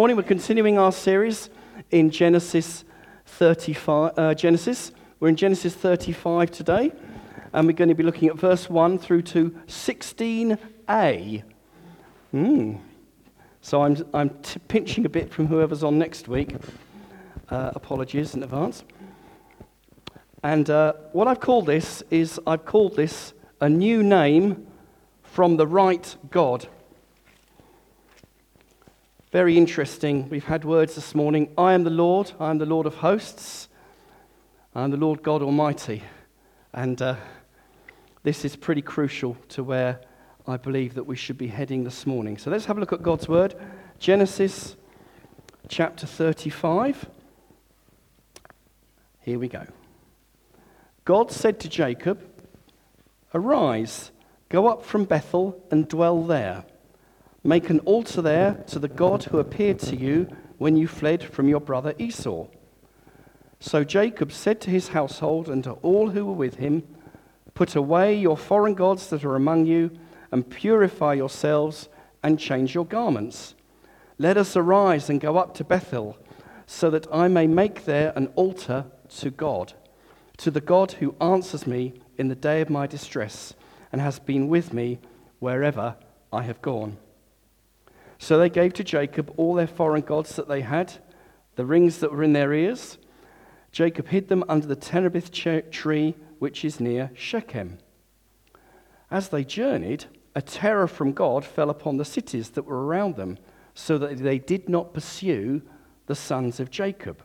morning we're continuing our series in Genesis 35. Uh, Genesis. We're in Genesis 35 today, and we're going to be looking at verse 1 through to 16a. Mm. So I'm, I'm t- pinching a bit from whoever's on next week. Uh, apologies in advance. And uh, what I've called this is I've called this a new name from the right God. Very interesting. We've had words this morning. I am the Lord. I am the Lord of hosts. I am the Lord God Almighty. And uh, this is pretty crucial to where I believe that we should be heading this morning. So let's have a look at God's word. Genesis chapter 35. Here we go. God said to Jacob, Arise, go up from Bethel and dwell there. Make an altar there to the God who appeared to you when you fled from your brother Esau. So Jacob said to his household and to all who were with him, Put away your foreign gods that are among you, and purify yourselves, and change your garments. Let us arise and go up to Bethel, so that I may make there an altar to God, to the God who answers me in the day of my distress, and has been with me wherever I have gone. So they gave to Jacob all their foreign gods that they had, the rings that were in their ears. Jacob hid them under the terebinth tree, which is near Shechem. As they journeyed, a terror from God fell upon the cities that were around them, so that they did not pursue the sons of Jacob.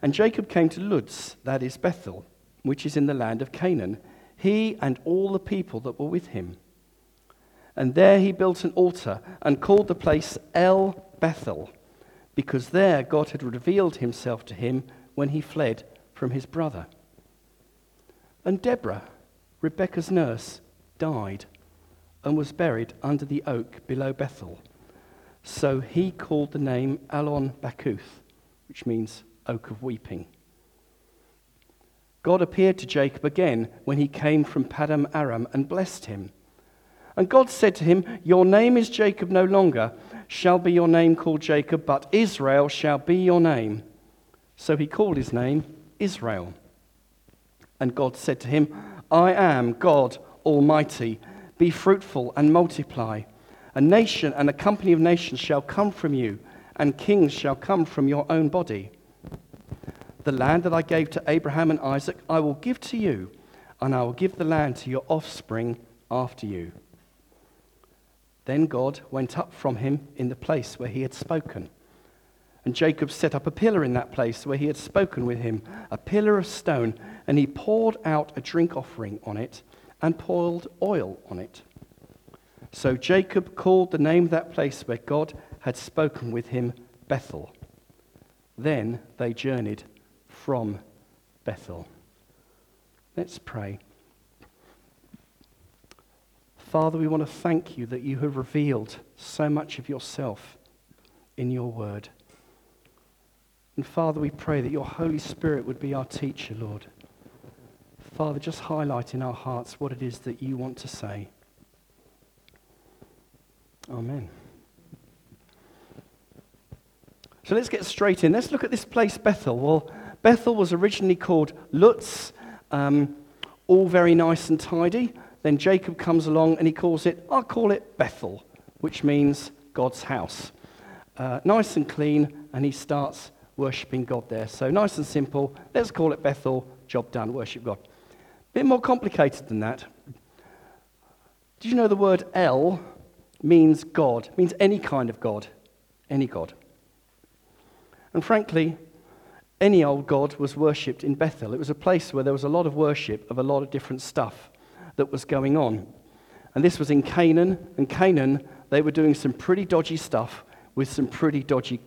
And Jacob came to Luz, that is Bethel, which is in the land of Canaan, he and all the people that were with him. And there he built an altar and called the place El Bethel, because there God had revealed himself to him when he fled from his brother. And Deborah, Rebekah's nurse, died and was buried under the oak below Bethel. So he called the name Alon Bachuth, which means oak of weeping. God appeared to Jacob again when he came from Paddan Aram and blessed him. And God said to him, Your name is Jacob no longer, shall be your name called Jacob, but Israel shall be your name. So he called his name Israel. And God said to him, I am God Almighty. Be fruitful and multiply. A nation and a company of nations shall come from you, and kings shall come from your own body. The land that I gave to Abraham and Isaac, I will give to you, and I will give the land to your offspring after you. Then God went up from him in the place where he had spoken. And Jacob set up a pillar in that place where he had spoken with him, a pillar of stone, and he poured out a drink offering on it and poured oil on it. So Jacob called the name of that place where God had spoken with him Bethel. Then they journeyed from Bethel. Let's pray. Father, we want to thank you that you have revealed so much of yourself in your word. And Father, we pray that your Holy Spirit would be our teacher, Lord. Father, just highlight in our hearts what it is that you want to say. Amen. So let's get straight in. Let's look at this place, Bethel. Well, Bethel was originally called Luz, um, all very nice and tidy. Then Jacob comes along and he calls it, I'll call it Bethel, which means God's house. Uh, nice and clean, and he starts worshipping God there. So nice and simple. Let's call it Bethel. Job done. Worship God. Bit more complicated than that. Did you know the word El means God? means any kind of God. Any God. And frankly, any old God was worshipped in Bethel. It was a place where there was a lot of worship of a lot of different stuff that was going on. And this was in Canaan. And Canaan, they were doing some pretty dodgy stuff with some pretty dodgy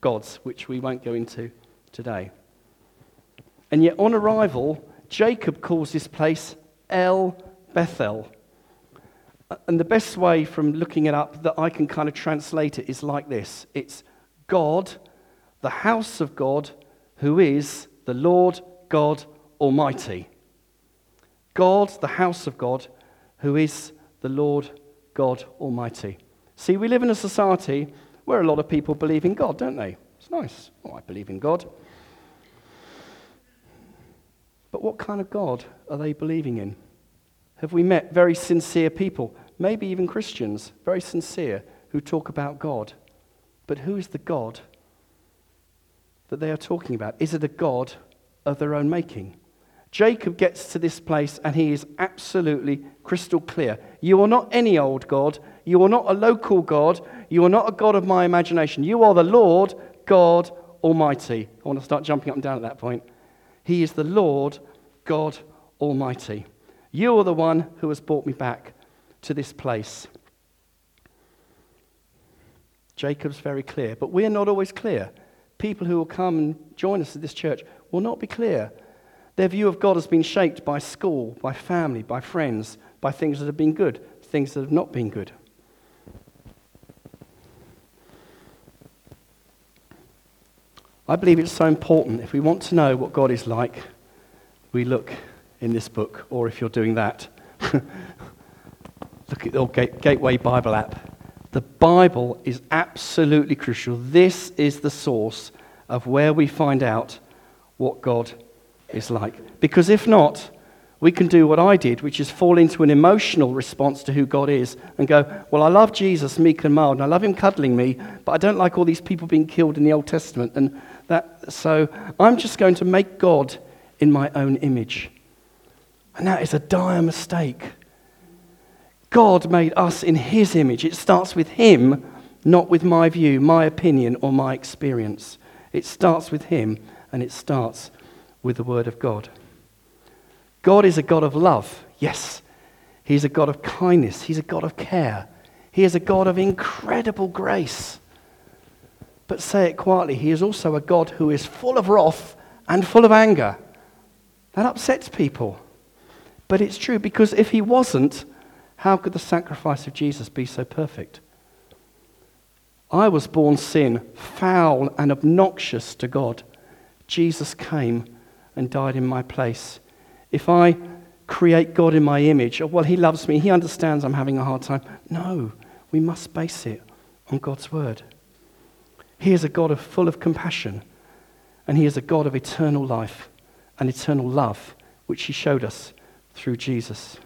gods, which we won't go into today. And yet, on arrival, Jacob calls this place El Bethel. And the best way from looking it up that I can kind of translate it is like this it's God, the house of God, who is the Lord God Almighty. God, the house of God, who is the Lord God Almighty. See, we live in a society where a lot of people believe in God, don't they? It's nice. Oh, I believe in God. But what kind of God are they believing in? Have we met very sincere people, maybe even Christians, very sincere, who talk about God? But who is the God that they are talking about? Is it a God of their own making? Jacob gets to this place and he is absolutely crystal clear. You are not any old God. You are not a local God. You are not a God of my imagination. You are the Lord God Almighty. I want to start jumping up and down at that point. He is the Lord God Almighty. You are the one who has brought me back to this place. Jacob's very clear, but we're not always clear. People who will come and join us at this church will not be clear. Their view of God has been shaped by school, by family, by friends, by things that have been good, things that have not been good. I believe it's so important. If we want to know what God is like, we look in this book, or if you're doing that, look at the Gateway Bible app. The Bible is absolutely crucial. This is the source of where we find out what God is like. Because if not, we can do what I did, which is fall into an emotional response to who God is and go, Well, I love Jesus, meek and mild, and I love him cuddling me, but I don't like all these people being killed in the Old Testament. And that, so I'm just going to make God in my own image. And that is a dire mistake. God made us in his image. It starts with him, not with my view, my opinion, or my experience. It starts with him, and it starts with the word of God. God is a God of love. Yes. He's a God of kindness. He's a God of care. He is a God of incredible grace. But say it quietly, He is also a God who is full of wrath and full of anger. That upsets people. But it's true because if He wasn't, how could the sacrifice of Jesus be so perfect? I was born sin, foul and obnoxious to God. Jesus came and died in my place. If I create God in my image, oh, well, he loves me, he understands I'm having a hard time. No, we must base it on God's word. He is a God of, full of compassion, and he is a God of eternal life and eternal love, which he showed us through Jesus.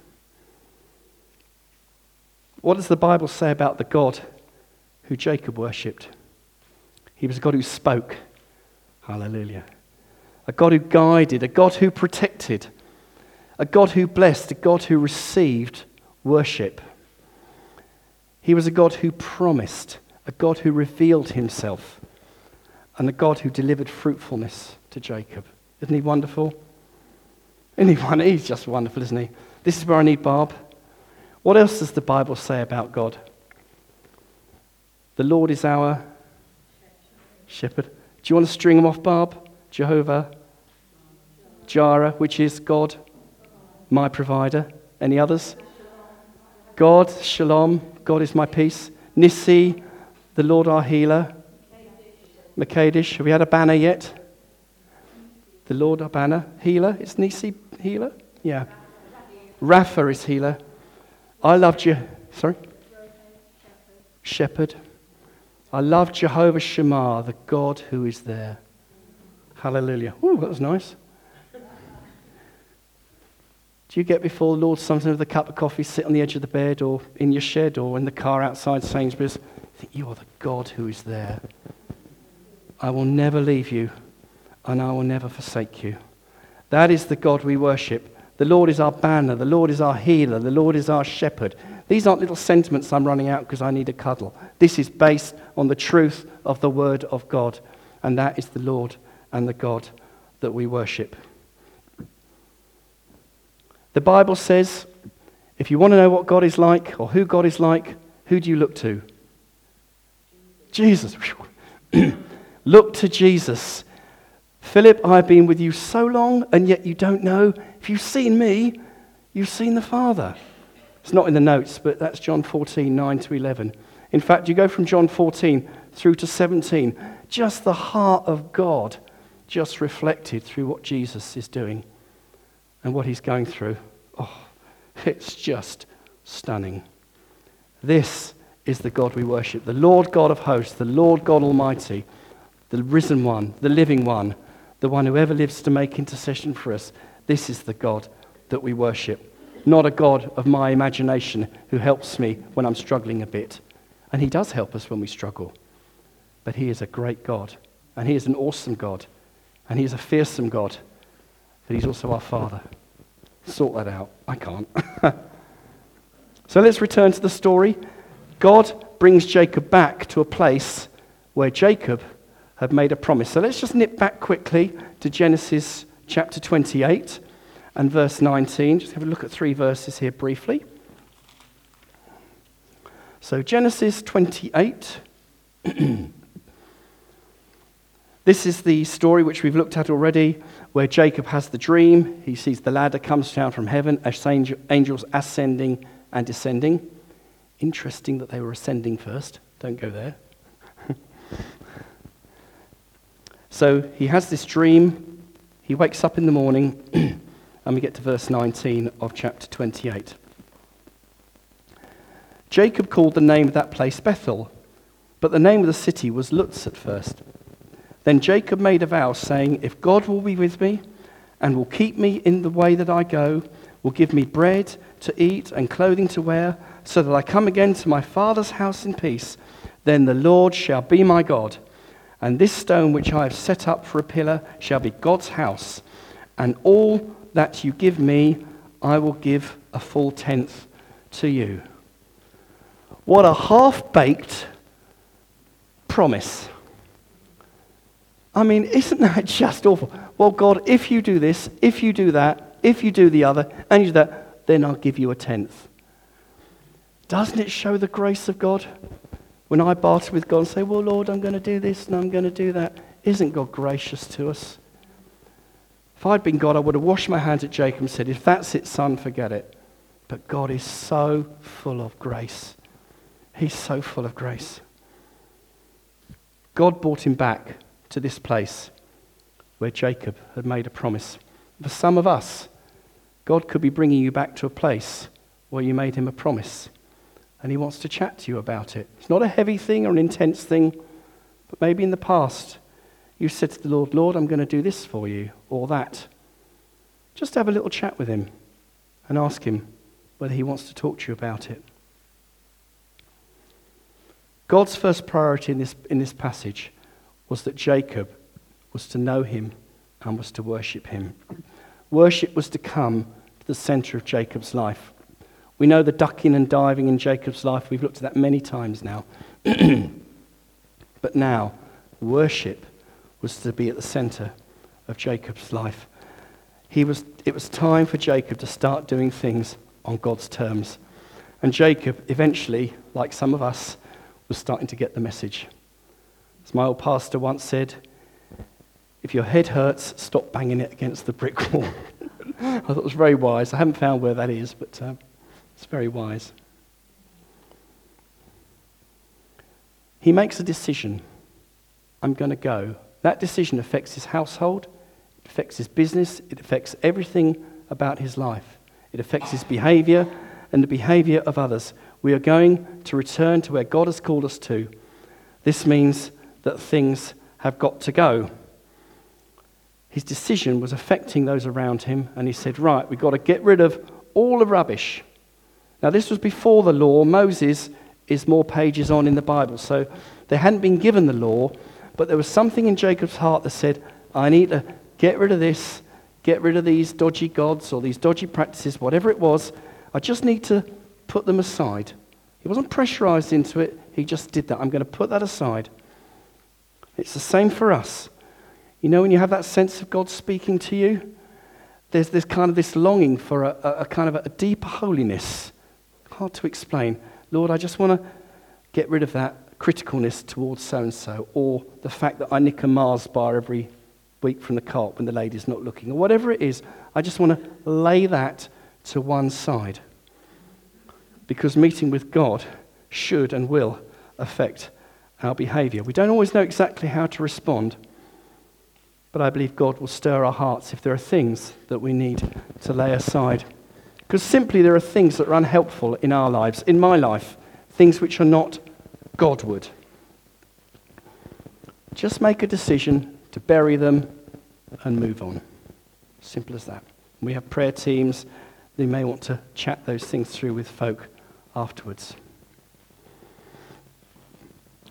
What does the Bible say about the God who Jacob worshipped? He was a God who spoke. Hallelujah. A God who guided, a God who protected, a God who blessed, a God who received worship. He was a God who promised, a God who revealed himself, and a God who delivered fruitfulness to Jacob. Isn't he wonderful? Isn't he wonderful? He's just wonderful, isn't he? This is where I need Barb. What else does the Bible say about God? The Lord is our shepherd. Do you want to string them off, Barb? Jehovah, Jireh, which is God, my provider. Any others? God, Shalom, God is my peace. Nissi, the Lord our healer. Makadish, have we had a banner yet? The Lord our banner. Healer, is Nissi healer? Yeah. Rapha is healer. I love you. Sorry? Shepherd. I love Jehovah Shammah, the God who is there. Hallelujah. Ooh, that was nice. Do you get before the Lord something with a cup of coffee, sit on the edge of the bed or in your shed or in the car outside Sainsbury's? I think you are the God who is there. I will never leave you and I will never forsake you. That is the God we worship. The Lord is our banner. The Lord is our healer. The Lord is our shepherd. These aren't little sentiments I'm running out because I need a cuddle. This is based on the truth of the Word of God. And that is the Lord and the God that we worship. The Bible says if you want to know what God is like or who God is like, who do you look to? Jesus. look to Jesus. Philip, I've been with you so long, and yet you don't know. If you've seen me, you've seen the Father. It's not in the notes, but that's John 14, 9 to 11. In fact, you go from John 14 through to 17, just the heart of God, just reflected through what Jesus is doing and what he's going through. Oh, it's just stunning. This is the God we worship. The Lord God of hosts, the Lord God Almighty, the risen one, the living one, the one who ever lives to make intercession for us. This is the God that we worship. Not a God of my imagination who helps me when I'm struggling a bit. And He does help us when we struggle. But He is a great God. And He is an awesome God. And He is a fearsome God. But He's also our Father. Sort that out. I can't. so let's return to the story. God brings Jacob back to a place where Jacob had made a promise. So let's just nip back quickly to Genesis chapter 28 and verse 19. Just have a look at three verses here briefly. So, Genesis 28. this is the story which we've looked at already, where Jacob has the dream. He sees the ladder comes down from heaven, angels ascending and descending. Interesting that they were ascending first. Don't go there. so he has this dream. He wakes up in the morning, and we get to verse 19 of chapter 28. Jacob called the name of that place Bethel, but the name of the city was Luz at first. Then Jacob made a vow, saying, If God will be with me and will keep me in the way that I go, will give me bread to eat and clothing to wear, so that I come again to my father's house in peace, then the Lord shall be my God. And this stone which I have set up for a pillar shall be God's house. And all that you give me, I will give a full tenth to you. What a half baked promise. I mean, isn't that just awful? Well, God, if you do this, if you do that, if you do the other, and you do that, then I'll give you a tenth. Doesn't it show the grace of God? When I barter with God and say, Well, Lord, I'm going to do this and I'm going to do that, isn't God gracious to us? If I'd been God, I would have washed my hands at Jacob and said, If that's it, son, forget it. But God is so full of grace. He's so full of grace. God brought him back to this place where Jacob had made a promise. For some of us, God could be bringing you back to a place where you made him a promise and he wants to chat to you about it. It's not a heavy thing or an intense thing, but maybe in the past you said to the Lord, Lord, I'm going to do this for you or that. Just have a little chat with him and ask him whether he wants to talk to you about it. God's first priority in this, in this passage was that Jacob was to know him and was to worship him. Worship was to come to the center of Jacob's life. We know the ducking and diving in Jacob's life. We've looked at that many times now. but now, worship was to be at the center of Jacob's life. He was, it was time for Jacob to start doing things on God's terms. And Jacob, eventually, like some of us, was starting to get the message. As my old pastor once said, if your head hurts, stop banging it against the brick wall. I thought it was very wise. I haven't found where that is, but uh, it's very wise. He makes a decision. I'm going to go. That decision affects his household, it affects his business, it affects everything about his life. It affects his behavior and the behavior of others. We are going to return to where God has called us to. This means that things have got to go. His decision was affecting those around him, and he said, Right, we've got to get rid of all the rubbish. Now, this was before the law. Moses is more pages on in the Bible. So they hadn't been given the law, but there was something in Jacob's heart that said, I need to get rid of this, get rid of these dodgy gods or these dodgy practices, whatever it was. I just need to put them aside. He wasn't pressurized into it, he just did that. I'm going to put that aside. It's the same for us. You know, when you have that sense of God speaking to you, there's this kind of this longing for a, a, a kind of a deeper holiness hard to explain. Lord, I just want to get rid of that criticalness towards so and so, or the fact that I nick a Mars bar every week from the cart when the lady's not looking, or whatever it is. I just want to lay that to one side. Because meeting with God should and will affect our behavior. We don't always know exactly how to respond, but I believe God will stir our hearts if there are things that we need to lay aside. Because simply there are things that are unhelpful in our lives, in my life, things which are not Godward. Just make a decision to bury them and move on. Simple as that. We have prayer teams. They may want to chat those things through with folk afterwards.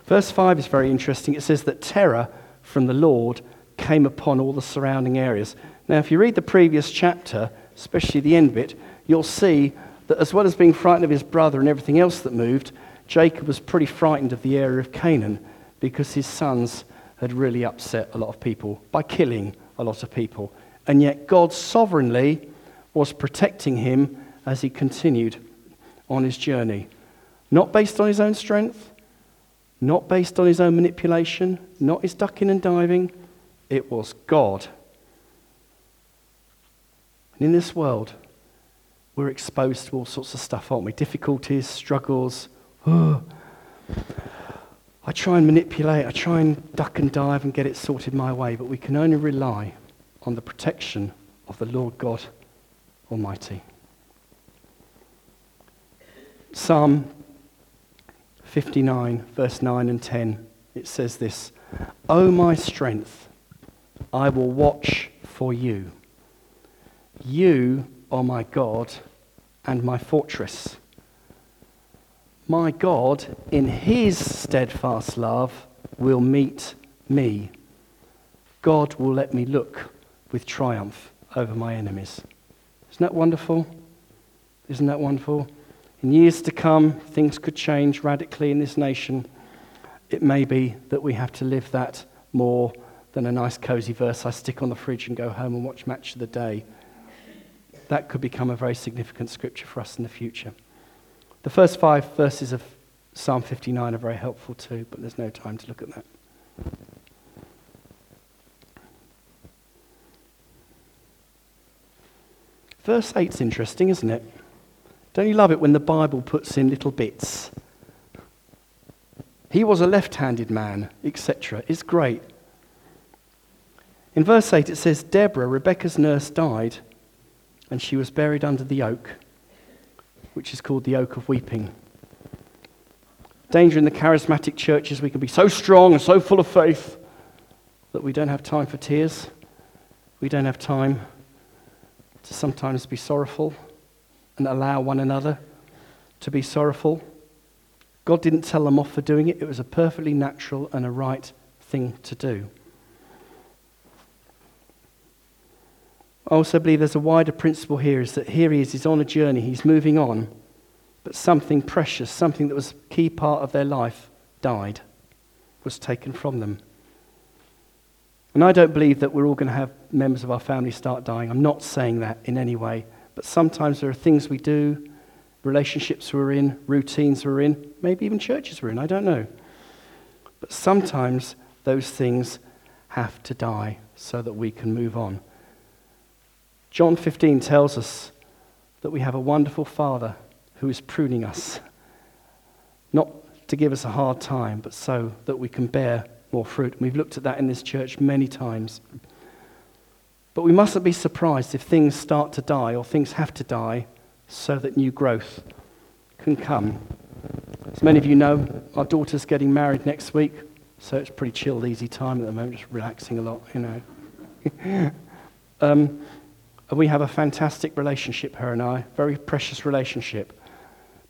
Verse 5 is very interesting. It says that terror from the Lord came upon all the surrounding areas. Now, if you read the previous chapter, especially the end bit, you'll see that as well as being frightened of his brother and everything else that moved, Jacob was pretty frightened of the area of Canaan because his sons had really upset a lot of people by killing a lot of people. And yet, God sovereignly was protecting him as he continued on his journey. Not based on his own strength, not based on his own manipulation, not his ducking and diving. It was God. And in this world, we're exposed to all sorts of stuff, aren't we? Difficulties, struggles. Oh. I try and manipulate, I try and duck and dive and get it sorted my way, but we can only rely on the protection of the Lord God Almighty. Psalm 59, verse 9 and 10, it says this O my strength, I will watch for you. You are my God and my fortress. My God, in his steadfast love, will meet me. God will let me look with triumph over my enemies. Isn't that wonderful? Isn't that wonderful? In years to come, things could change radically in this nation. It may be that we have to live that more than a nice, cozy verse I stick on the fridge and go home and watch Match of the Day. That could become a very significant scripture for us in the future. The first five verses of Psalm 59 are very helpful too, but there's no time to look at that. Verse 8 is interesting, isn't it? Don't you love it when the Bible puts in little bits? He was a left handed man, etc. It's great. In verse 8, it says Deborah, Rebecca's nurse, died, and she was buried under the oak, which is called the oak of weeping. Danger in the charismatic churches, we can be so strong and so full of faith that we don't have time for tears. We don't have time to sometimes be sorrowful and allow one another to be sorrowful. God didn't tell them off for doing it, it was a perfectly natural and a right thing to do. I also believe there's a wider principle here is that here he is, he's on a journey, he's moving on, but something precious, something that was a key part of their life, died, was taken from them. And I don't believe that we're all going to have members of our family start dying. I'm not saying that in any way. But sometimes there are things we do, relationships we're in, routines we're in, maybe even churches we're in, I don't know. But sometimes those things have to die so that we can move on. John 15 tells us that we have a wonderful Father who is pruning us, not to give us a hard time, but so that we can bear more fruit. We've looked at that in this church many times. But we mustn't be surprised if things start to die or things have to die so that new growth can come. As many of you know, our daughter's getting married next week, so it's pretty chilled, easy time at the moment, just relaxing a lot, you know. um, and we have a fantastic relationship, her and I, very precious relationship.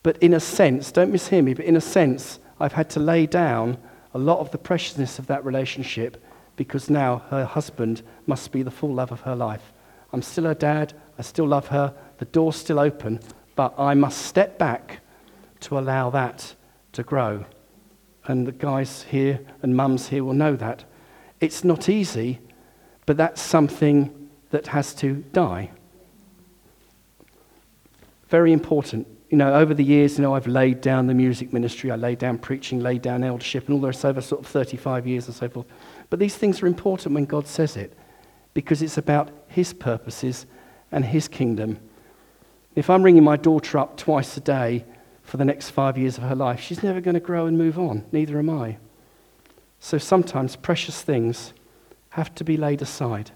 But in a sense, don't mishear me, but in a sense, I've had to lay down a lot of the preciousness of that relationship because now her husband must be the full love of her life. I'm still her dad, I still love her, the door's still open, but I must step back to allow that to grow. And the guys here and mums here will know that. It's not easy, but that's something that has to die. Very important. You know, over the years, you know, I've laid down the music ministry, I laid down preaching, laid down eldership, and all the rest over sort of 35 years and so forth. But these things are important when God says it because it's about His purposes and His kingdom. If I'm ringing my daughter up twice a day for the next five years of her life, she's never going to grow and move on. Neither am I. So sometimes precious things have to be laid aside.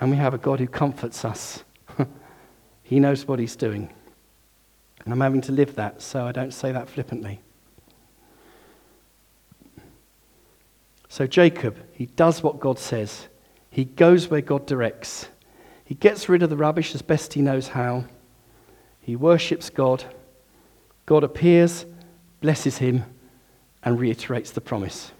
And we have a God who comforts us. he knows what He's doing. And I'm having to live that, so I don't say that flippantly. So Jacob, he does what God says. He goes where God directs. He gets rid of the rubbish as best he knows how. He worships God. God appears, blesses him, and reiterates the promise.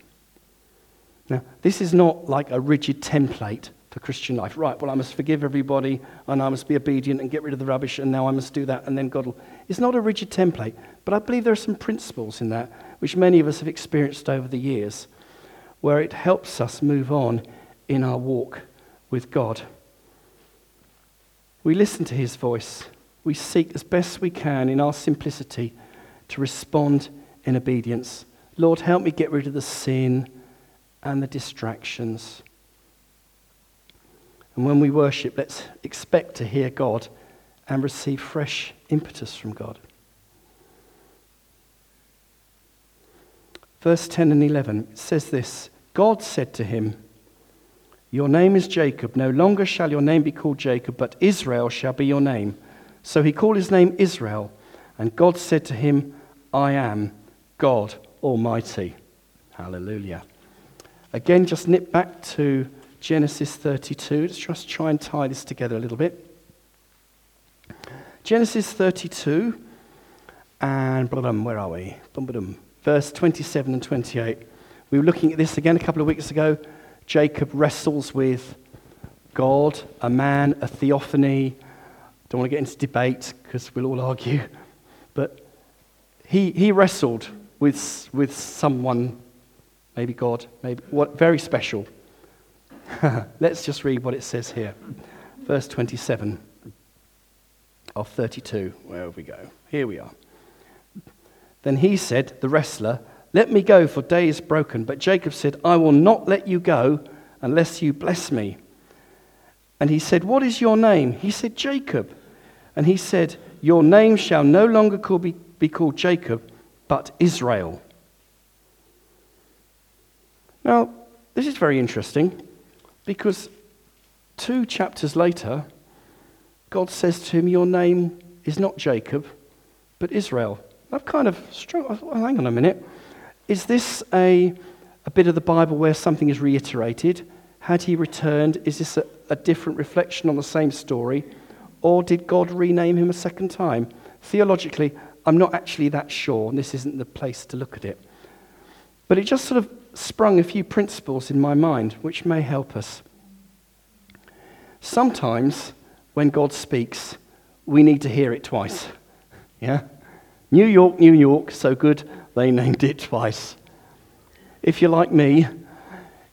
Now, this is not like a rigid template for Christian life. Right, well, I must forgive everybody, and I must be obedient and get rid of the rubbish, and now I must do that, and then God will. It's not a rigid template, but I believe there are some principles in that which many of us have experienced over the years where it helps us move on in our walk with God. We listen to his voice. We seek as best we can in our simplicity to respond in obedience. Lord, help me get rid of the sin and the distractions. And when we worship, let's expect to hear God and receive fresh impetus from God. Verse 10 and 11 says this God said to him, Your name is Jacob. No longer shall your name be called Jacob, but Israel shall be your name. So he called his name Israel. And God said to him, I am God Almighty. Hallelujah. Again, just nip back to Genesis 32. Let's just try and tie this together a little bit. Genesis 32, and where are we? Verse 27 and 28. We were looking at this again a couple of weeks ago. Jacob wrestles with God, a man, a theophany. Don't want to get into debate because we'll all argue. But he, he wrestled with, with someone, maybe God, maybe what, very special. Let's just read what it says here. Verse 27 of 32. Where we go? Here we are. Then he said, the wrestler, Let me go, for day is broken. But Jacob said, I will not let you go unless you bless me. And he said, What is your name? He said, Jacob. And he said, Your name shall no longer be, be called Jacob, but Israel. Now, this is very interesting because two chapters later, God says to him, Your name is not Jacob, but Israel. I've kind of. Well, oh, hang on a minute. Is this a, a bit of the Bible where something is reiterated? Had he returned? Is this a, a different reflection on the same story? Or did God rename him a second time? Theologically, I'm not actually that sure, and this isn't the place to look at it. But it just sort of sprung a few principles in my mind which may help us. Sometimes when God speaks, we need to hear it twice. Yeah? New York, New York, so good they named it twice. If you're like me,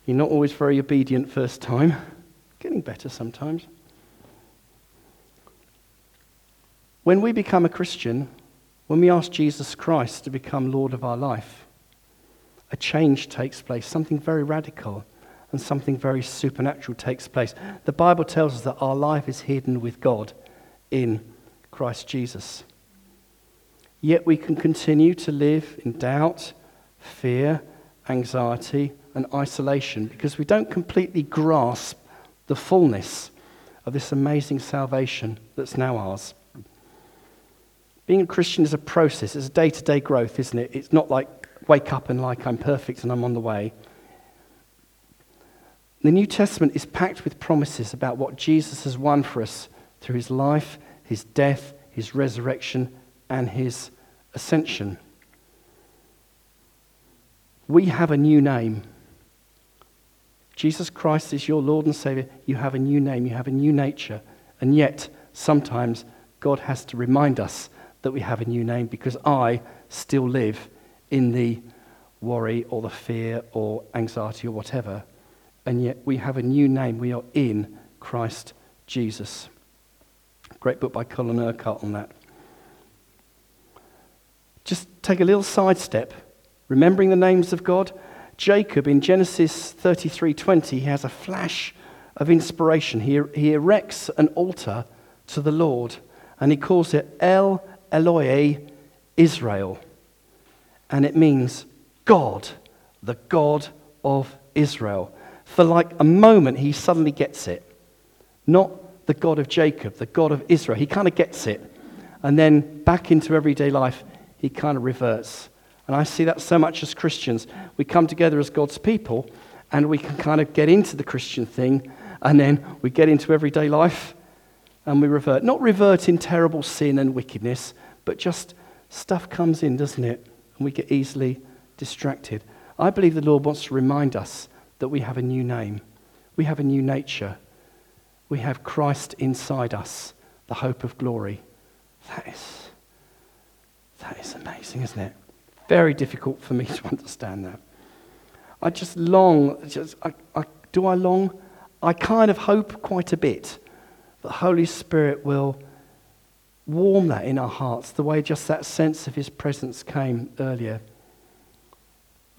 you're not always very obedient first time. Getting better sometimes. When we become a Christian, when we ask Jesus Christ to become Lord of our life, a change takes place, something very radical and something very supernatural takes place. The Bible tells us that our life is hidden with God in Christ Jesus. Yet we can continue to live in doubt, fear, anxiety, and isolation because we don't completely grasp the fullness of this amazing salvation that's now ours. Being a Christian is a process, it's a day to day growth, isn't it? It's not like wake up and like I'm perfect and I'm on the way. The New Testament is packed with promises about what Jesus has won for us through his life, his death, his resurrection, and his ascension. We have a new name. Jesus Christ is your Lord and Savior. You have a new name, you have a new nature. And yet, sometimes God has to remind us that we have a new name because I still live in the worry or the fear or anxiety or whatever. And yet, we have a new name. We are in Christ Jesus. Great book by Colin Urquhart on that. Just take a little sidestep, remembering the names of God. Jacob in Genesis 33:20, he has a flash of inspiration. He, he erects an altar to the Lord, and he calls it El Elohe Israel. And it means God, the God of Israel. For like a moment, he suddenly gets it. Not the God of Jacob, the God of Israel. He kind of gets it. and then back into everyday life, he kind of reverts. And I see that so much as Christians. We come together as God's people, and we can kind of get into the Christian thing, and then we get into everyday life, and we revert. Not revert in terrible sin and wickedness, but just stuff comes in, doesn't it? And we get easily distracted. I believe the Lord wants to remind us that we have a new name, we have a new nature, we have Christ inside us, the hope of glory. That is, that is amazing, isn't it? Very difficult for me to understand that. I just long, just, I, I, do I long? I kind of hope quite a bit that Holy Spirit will warm that in our hearts, the way just that sense of His presence came earlier.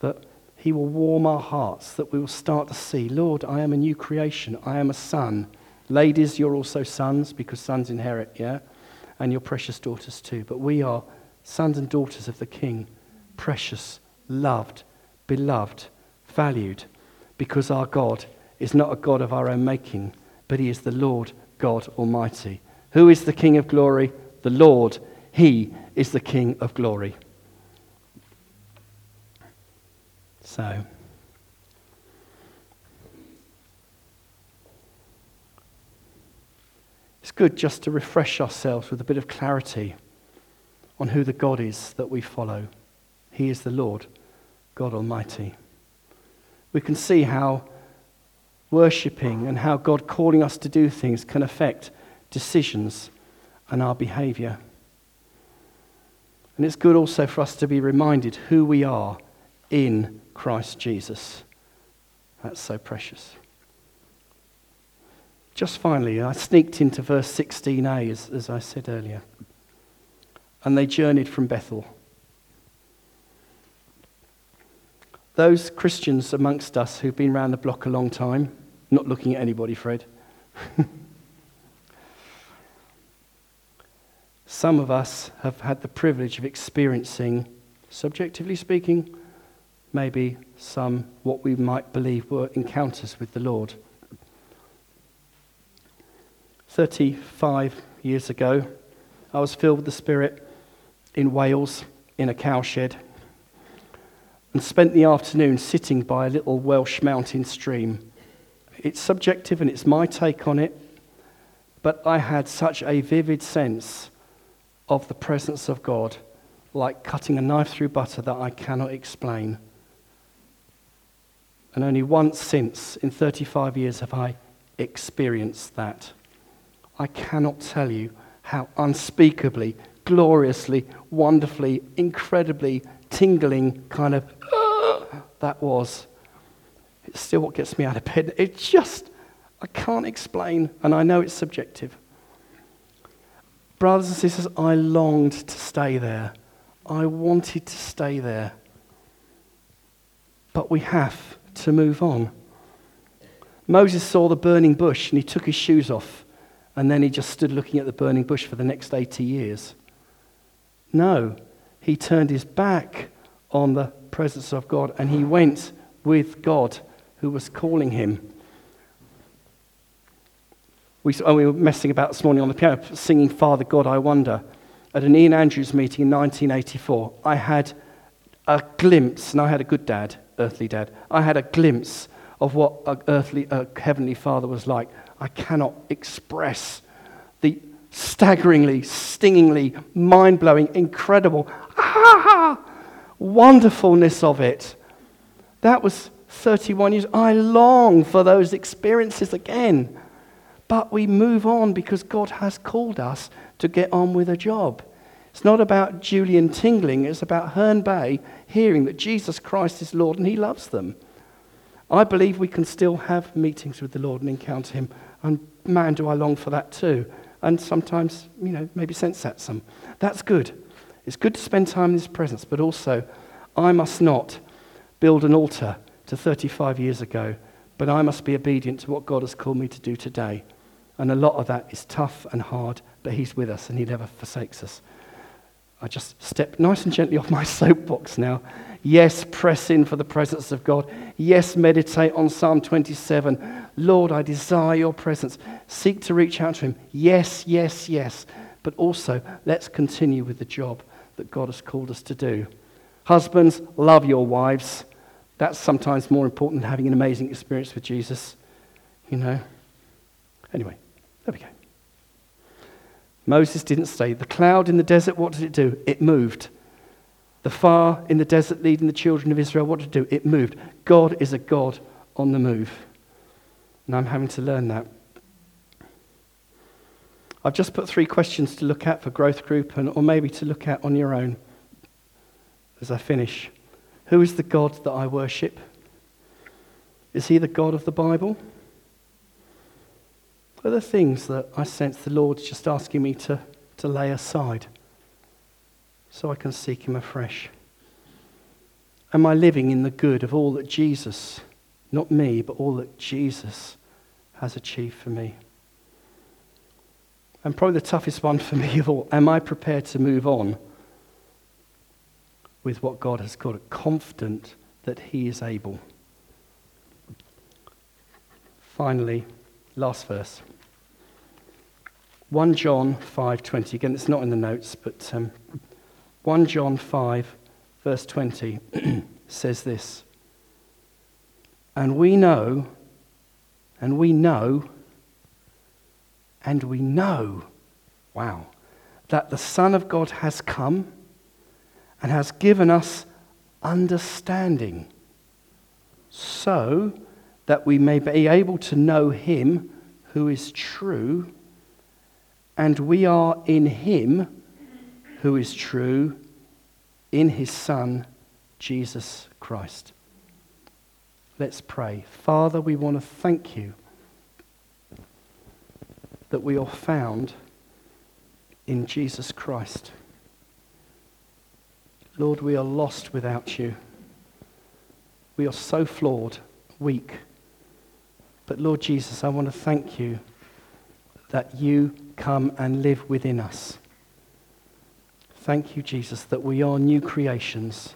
That He will warm our hearts, that we will start to see, Lord, I am a new creation, I am a son. Ladies, you're also sons because sons inherit, yeah? And your precious daughters too. But we are sons and daughters of the King, precious, loved, beloved, valued, because our God is not a God of our own making, but He is the Lord God Almighty. Who is the King of glory? The Lord. He is the King of glory. So. It's good just to refresh ourselves with a bit of clarity on who the God is that we follow. He is the Lord, God Almighty. We can see how worshipping and how God calling us to do things can affect decisions and our behavior. And it's good also for us to be reminded who we are in Christ Jesus. That's so precious. Just finally, I sneaked into verse 16a, as, as I said earlier. And they journeyed from Bethel. Those Christians amongst us who've been around the block a long time, not looking at anybody, Fred. Some of us have had the privilege of experiencing, subjectively speaking, maybe some what we might believe were encounters with the Lord. 35 years ago, I was filled with the Spirit in Wales in a cowshed and spent the afternoon sitting by a little Welsh mountain stream. It's subjective and it's my take on it, but I had such a vivid sense of the presence of God, like cutting a knife through butter that I cannot explain. And only once since, in 35 years, have I experienced that. I cannot tell you how unspeakably, gloriously, wonderfully, incredibly tingling kind of uh, that was. It's still what gets me out of bed. It just, I can't explain, and I know it's subjective. Brothers and sisters, I longed to stay there. I wanted to stay there. But we have to move on. Moses saw the burning bush and he took his shoes off and then he just stood looking at the burning bush for the next 80 years. No, he turned his back on the presence of God and he went with God who was calling him. We, oh, we were messing about this morning on the piano, singing Father God, I Wonder. At an Ian Andrews meeting in 1984, I had a glimpse, and I had a good dad, earthly dad. I had a glimpse of what an earthly, a heavenly father was like. I cannot express the staggeringly, stingingly, mind blowing, incredible, ah, wonderfulness of it. That was 31 years. I long for those experiences again. But we move on because God has called us to get on with a job. It's not about Julian tingling, it's about Herne Bay hearing that Jesus Christ is Lord and He loves them. I believe we can still have meetings with the Lord and encounter Him. And man, do I long for that too. And sometimes, you know, maybe sense that some. That's good. It's good to spend time in His presence, but also, I must not build an altar to 35 years ago, but I must be obedient to what God has called me to do today. And a lot of that is tough and hard, but He's with us and He never forsakes us. I just step nice and gently off my soapbox now. Yes, press in for the presence of God. Yes, meditate on Psalm 27. Lord, I desire your presence. Seek to reach out to Him. Yes, yes, yes. but also let's continue with the job that God has called us to do. Husbands, love your wives. That's sometimes more important than having an amazing experience with Jesus, you know. Anyway, there we go. Moses didn't stay. The cloud in the desert, what did it do? It moved. The fire in the desert leading the children of Israel, what did it do? It moved. God is a God on the move. And I'm having to learn that. I've just put three questions to look at for growth group and, or maybe to look at on your own as I finish. Who is the God that I worship? Is he the God of the Bible? Are the things that I sense the Lord's just asking me to, to lay aside so I can seek him afresh? Am I living in the good of all that Jesus, not me, but all that Jesus has achieved for me? And probably the toughest one for me of all, am I prepared to move on with what God has called it, confident that He is able? Finally, last verse. 1 John 5:20. Again, it's not in the notes, but um, 1 John 5 verse 20 says this. And we know and we know and we know, wow, that the Son of God has come and has given us understanding so that we may be able to know him who is true, and we are in him who is true, in his Son, Jesus Christ. Let's pray. Father, we want to thank you that we are found in Jesus Christ. Lord, we are lost without you. We are so flawed, weak. But Lord Jesus, I want to thank you that you come and live within us. Thank you, Jesus, that we are new creations.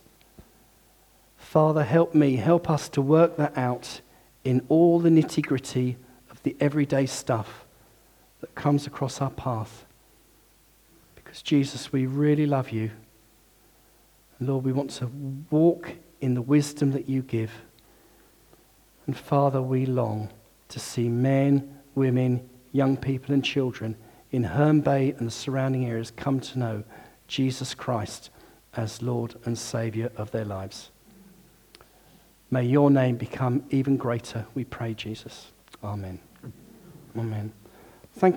Father, help me, help us to work that out in all the nitty gritty of the everyday stuff that comes across our path. Because, Jesus, we really love you. And Lord, we want to walk in the wisdom that you give. And Father, we long to see men, women, young people, and children in Herne Bay and the surrounding areas come to know Jesus Christ as Lord and Saviour of their lives. May your name become even greater, we pray, Jesus. Amen. Amen.